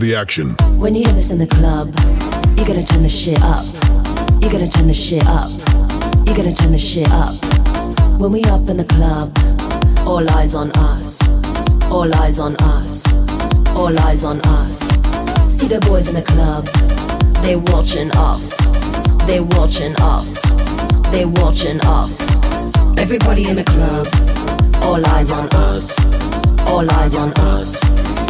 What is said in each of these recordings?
the action. When you hear this in the club, you gotta turn the shit up. You gotta turn the shit up. You gotta turn the shit up. When we up in the club, all eyes on us. All eyes on us. All eyes on us. See the boys in the club, they watching us. They watching us. They watching us. Everybody in the club, all eyes on us. All eyes on us.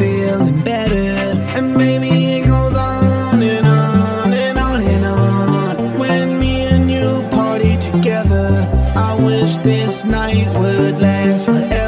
feeling better. And maybe it goes on and on and on and on. When me and you party together, I wish this night would last forever,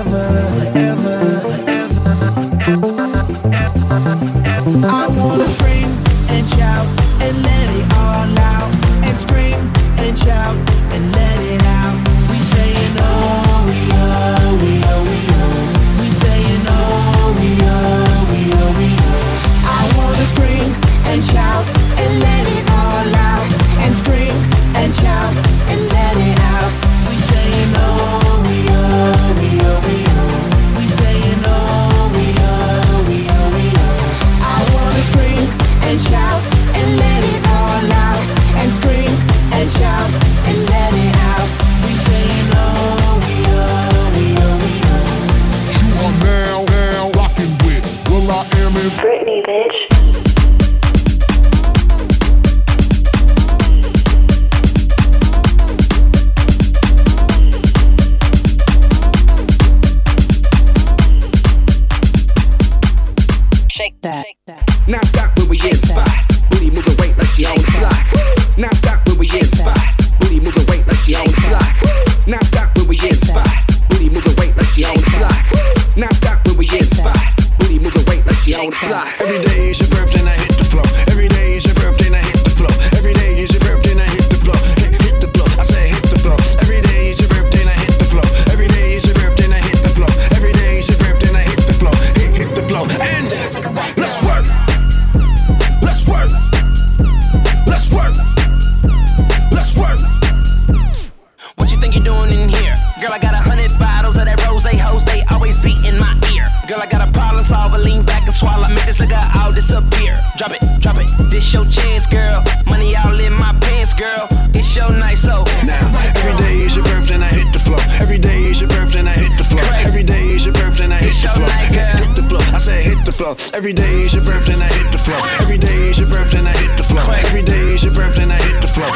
your Now, every day is your birthday and I hit the floor. Every day is your birthday and I hit the floor. Every day is your birthday and I hit the floor. Hit, the floor. I say hit the floor. Every day is your birthday and I hit the floor. Every day is your birthday and I hit the floor. Every day is your birthday and I hit the floor.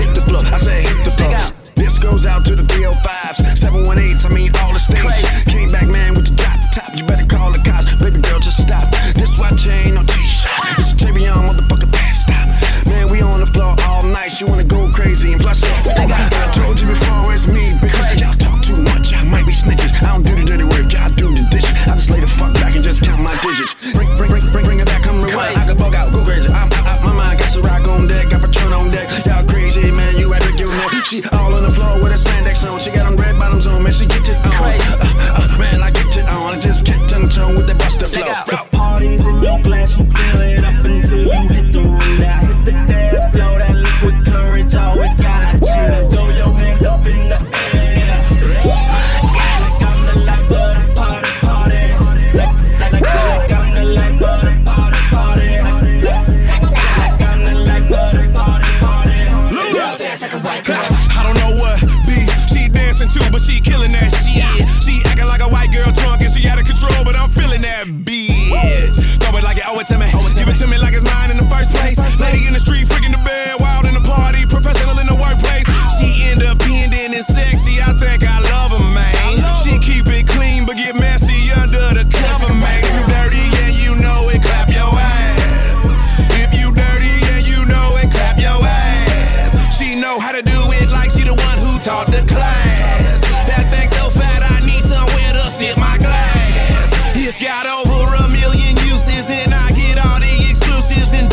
Hit, the floor. I say hit the floor. This goes out to the 305s, 718s, I mean all the states. Came back, man, is in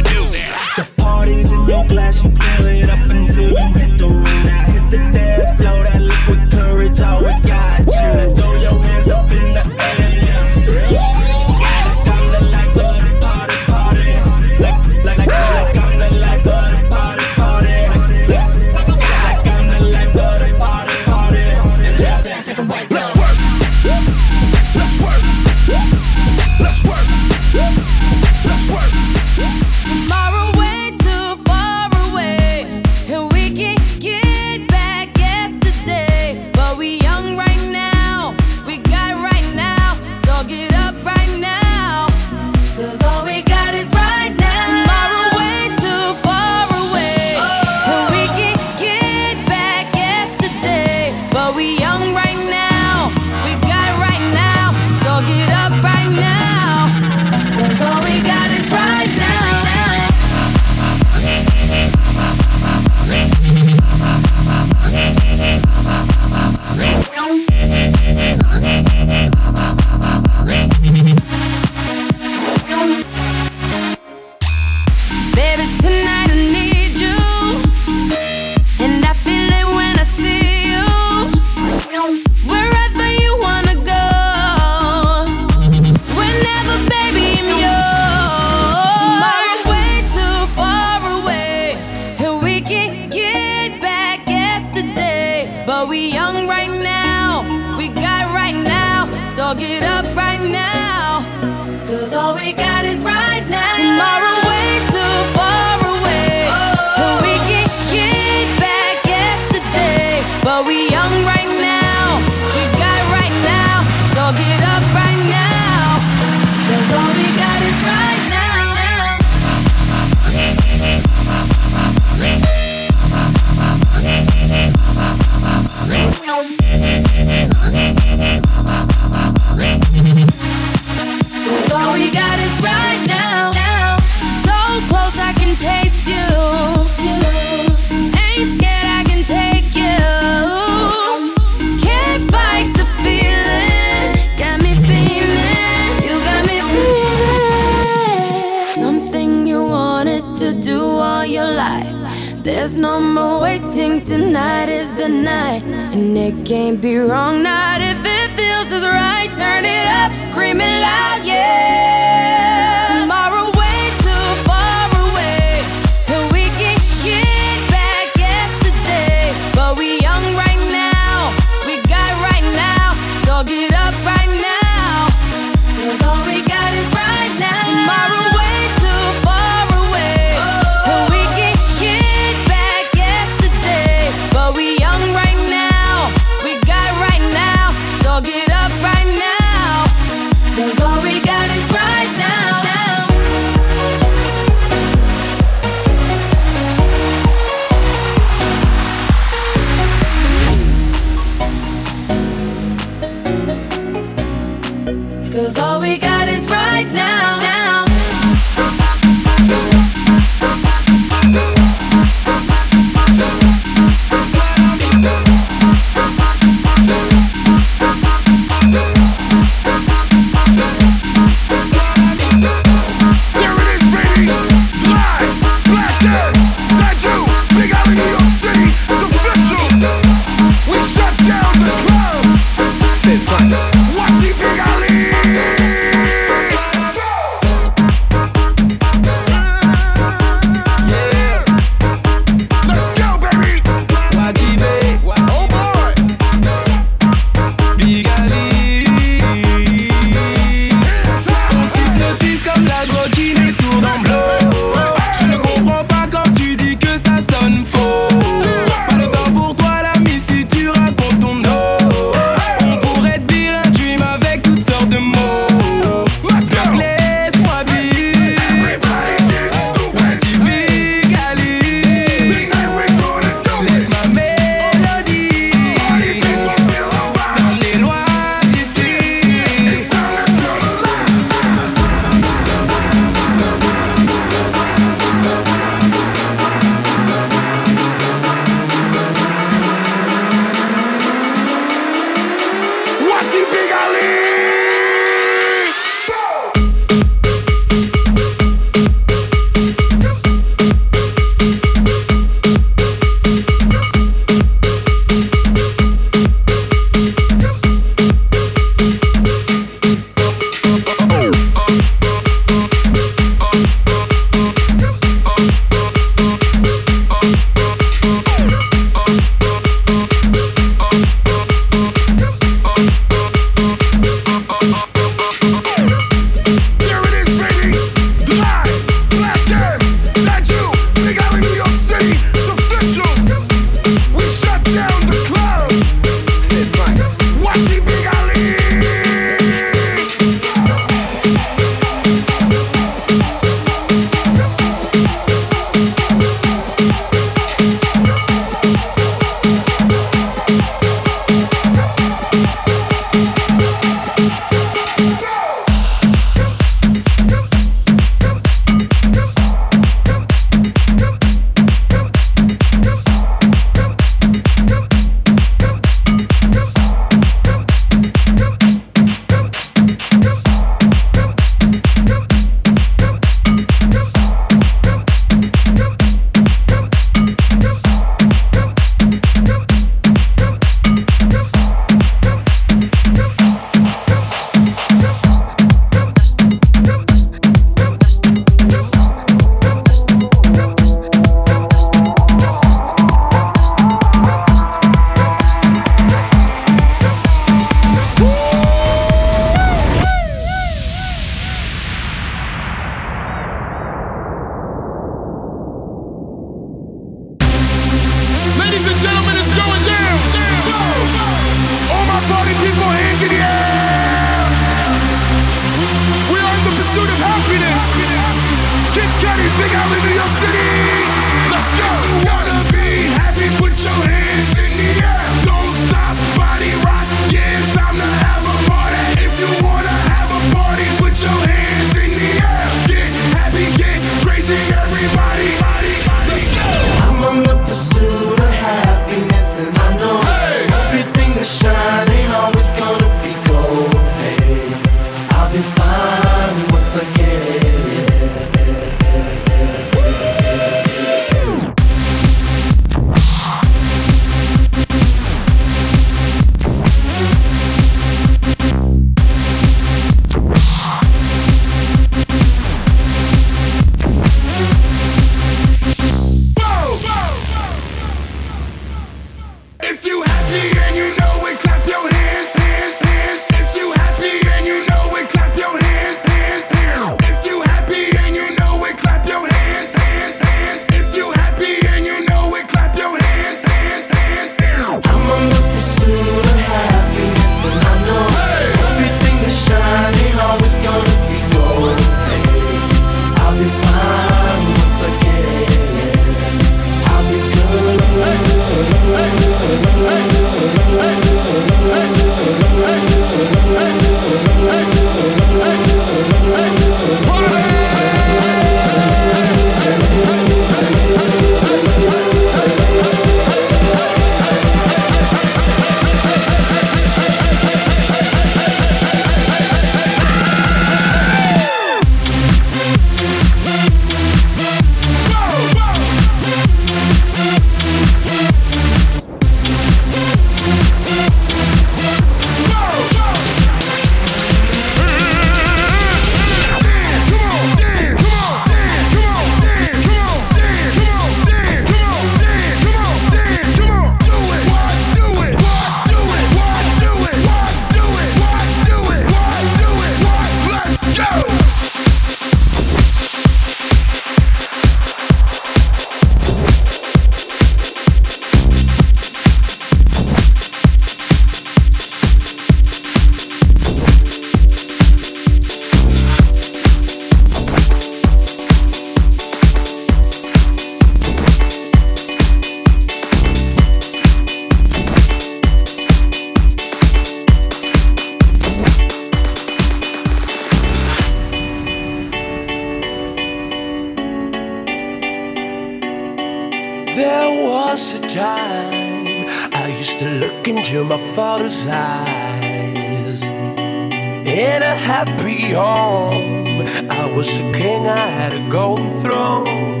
father's eyes. In a happy home, I was a king, I had a golden throne.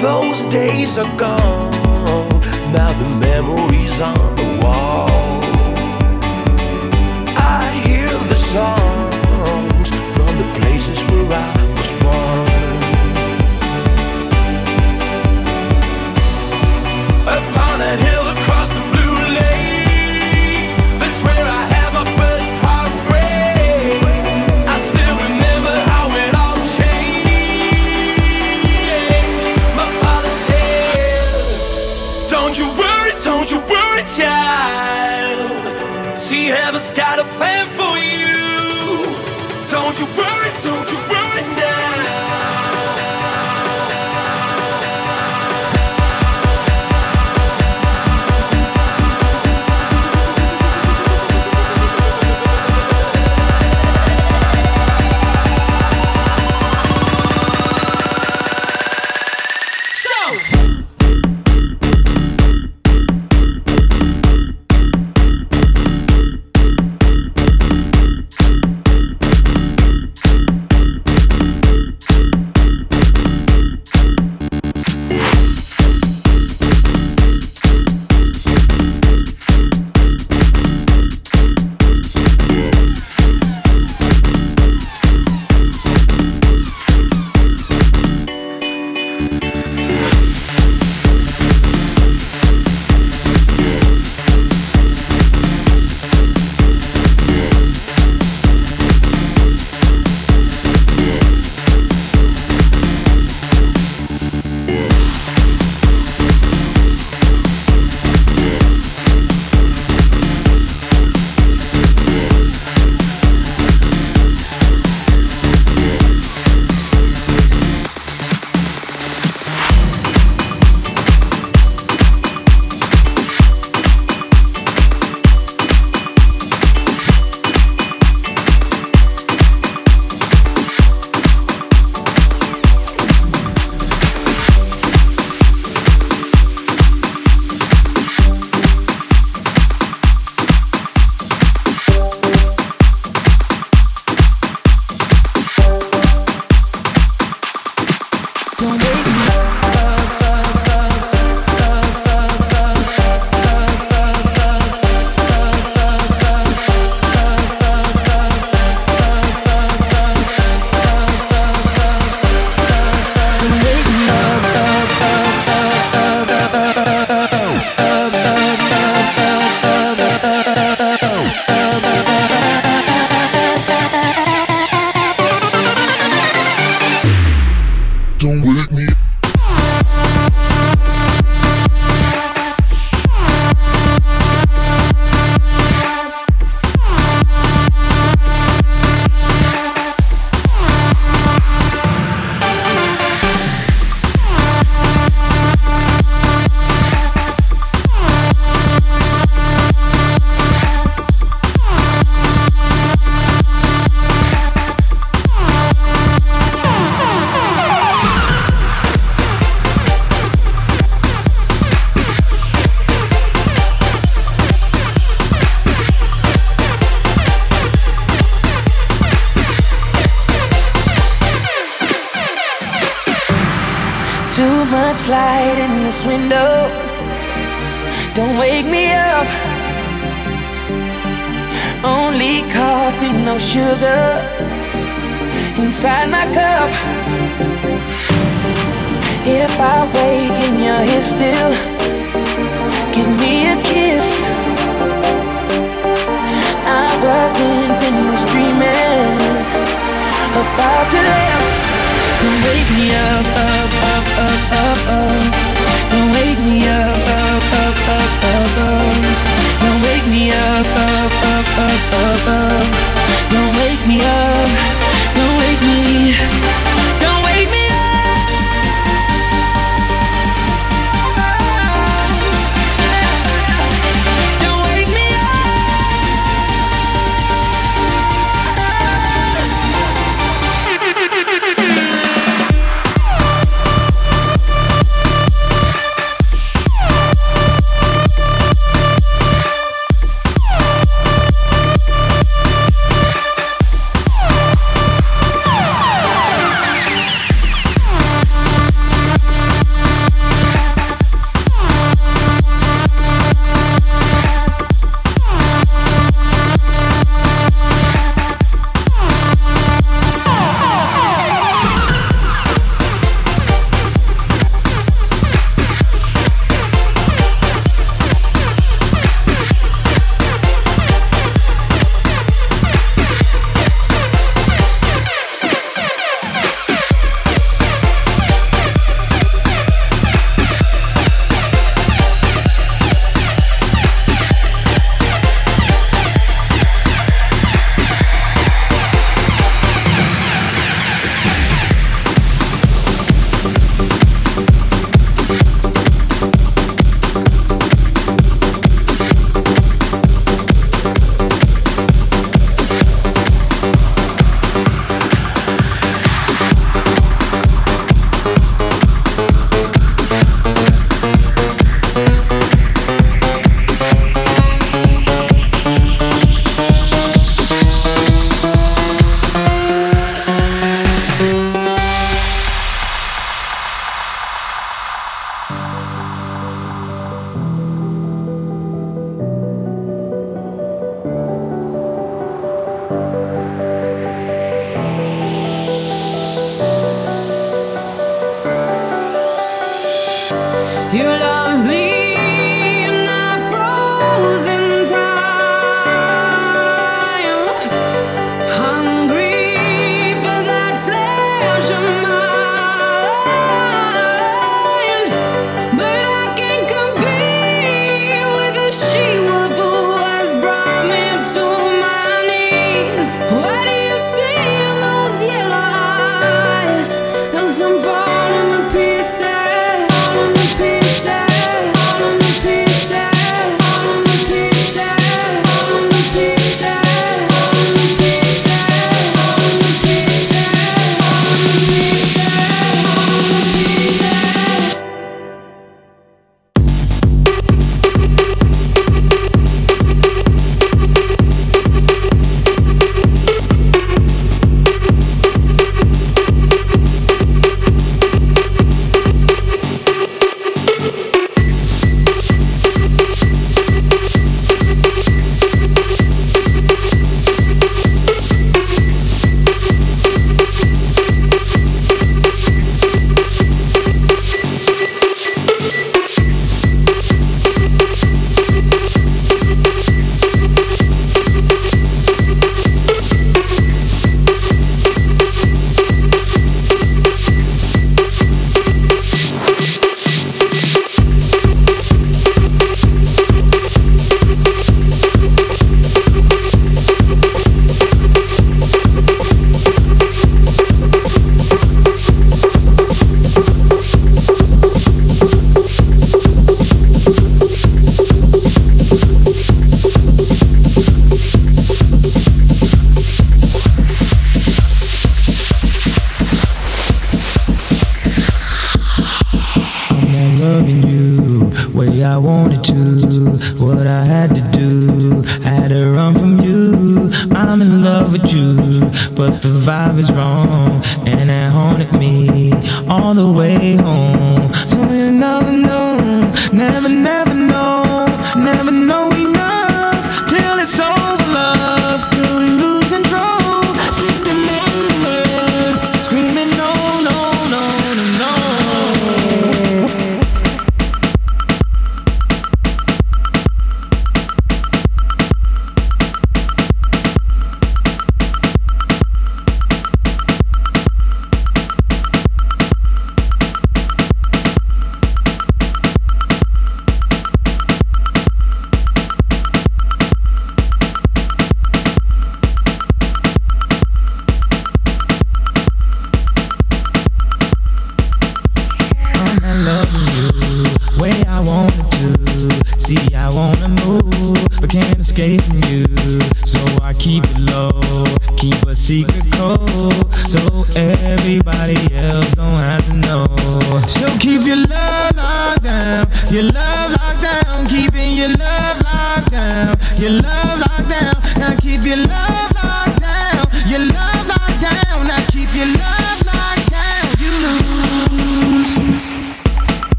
Those days are gone, now the memories on the wall. I hear the song. two, three.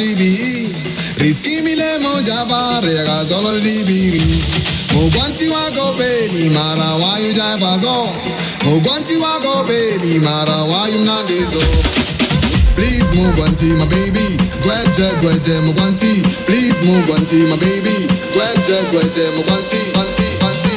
DBE. Risky mi le mo java, rega solo il Mo guanti wa go baby, mara wa you java so. Mo guanti wa go baby, mara wa yu nande so. Please mo guanti my baby, square square guanti mo guanti. Please mo guanti my baby, square square guanti mo guanti, guanti, guanti.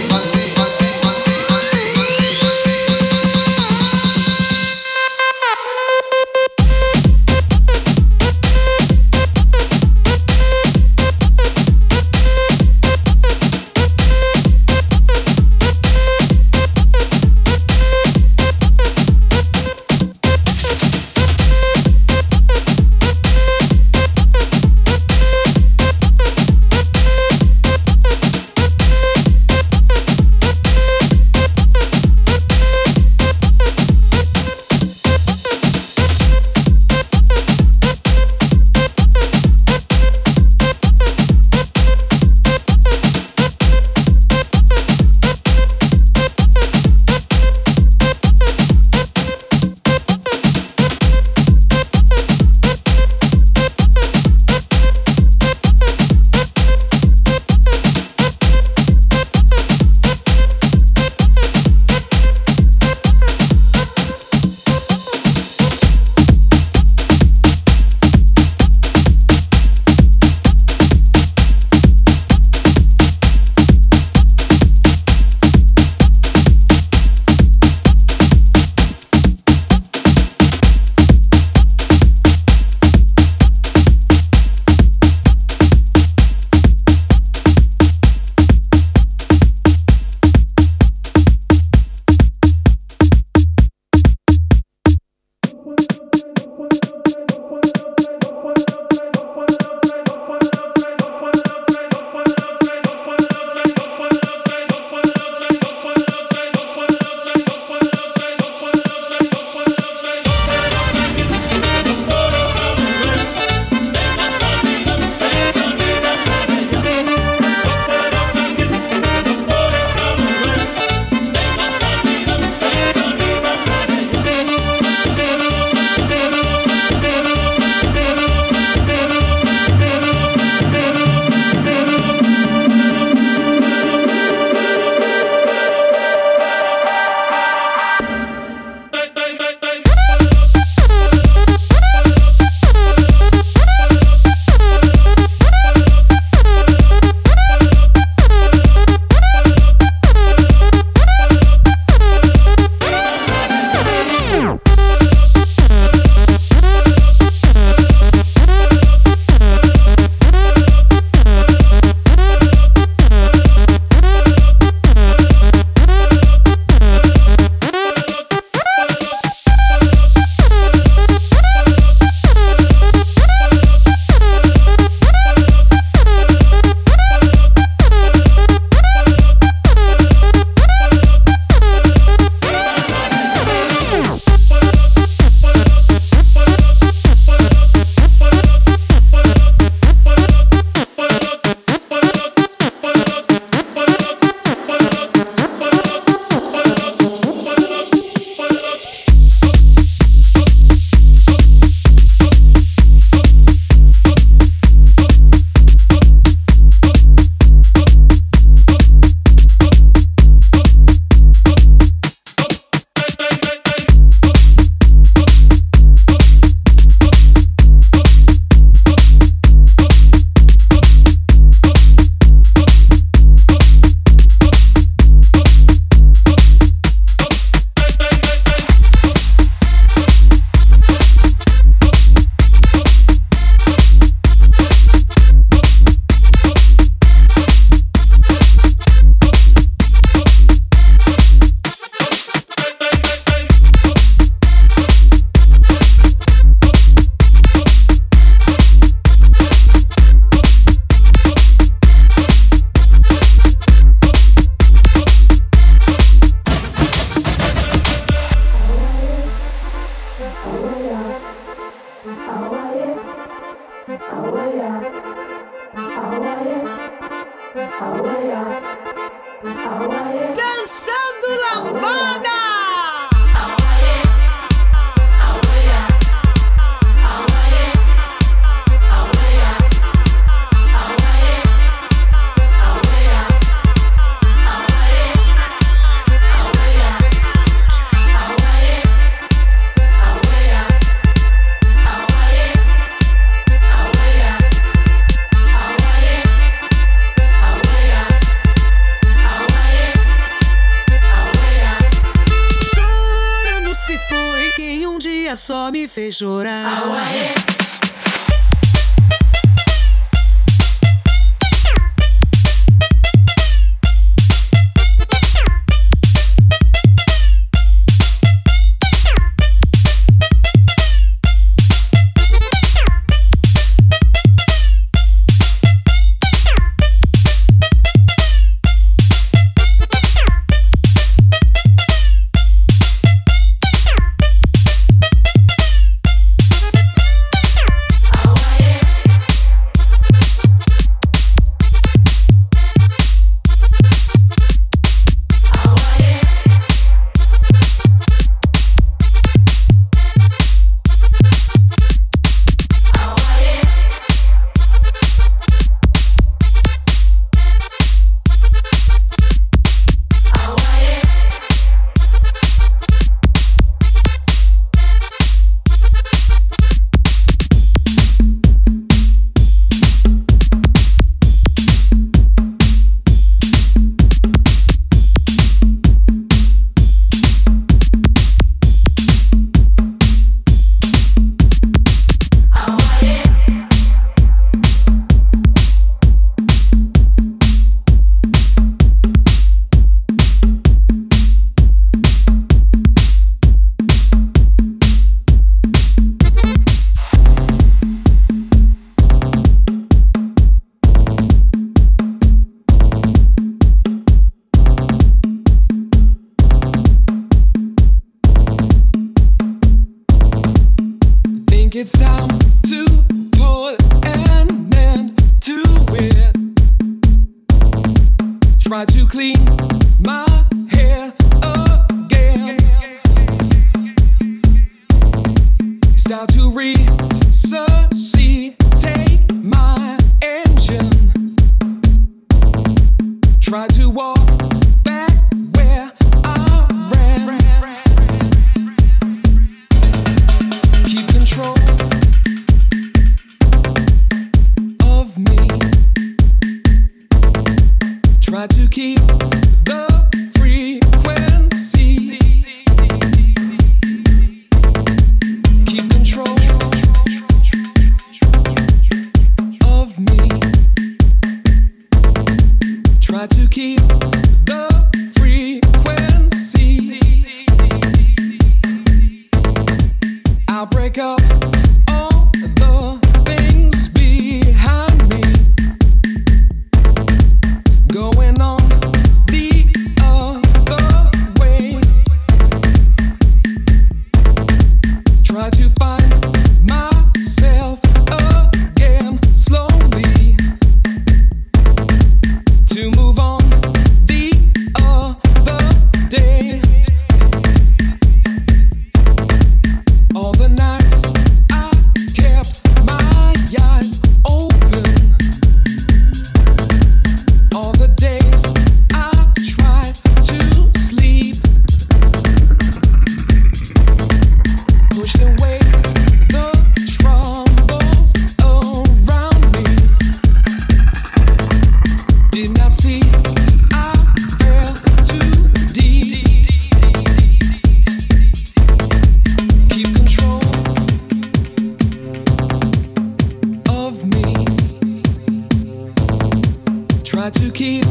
try to keep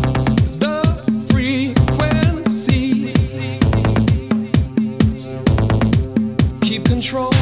the frequency, keep control.